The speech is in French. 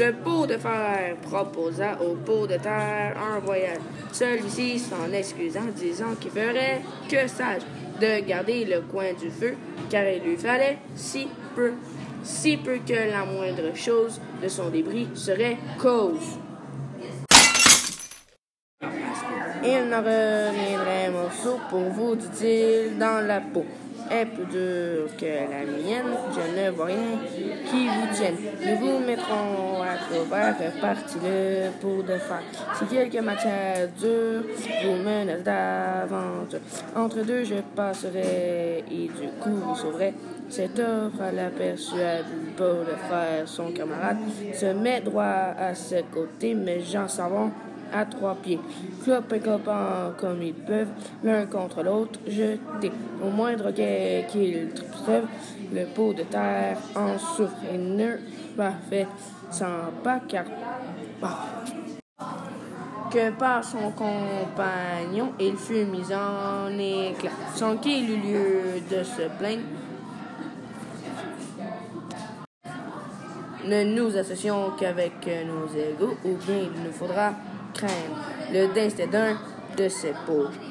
Le pot de fer proposa au pot de terre un voyage. Celui-ci s'en excusant, disant qu'il ferait que sage de garder le coin du feu, car il lui fallait si peu, si peu que la moindre chose de son débris serait cause. Il n'en reviendrait morceau pour vous, dit-il, dans la peau. Est plus dur que la mienne, je ne vois rien qui vous tienne. Nous vous mettrons à couvert, repartis-le pour de faire. Si quelques matières dures vous menacent d'aventure, entre deux je passerai et du coup vous sauverez. Cette à la persuade pour de faire son camarade se met droit à ses côtés, mais j'en savons à trois pieds, copains comme ils peuvent, l'un contre l'autre, jetés. Au moindre qu'ils trèvent, le pot de terre en souffre et ne pas fait sans pas car que par son compagnon, il fut mis en éclat, sans qu'il eût lieu de se plaindre. Ne nous associons qu'avec nos égaux, ou bien il nous faudra craindre le destin d'un de ces pauvres.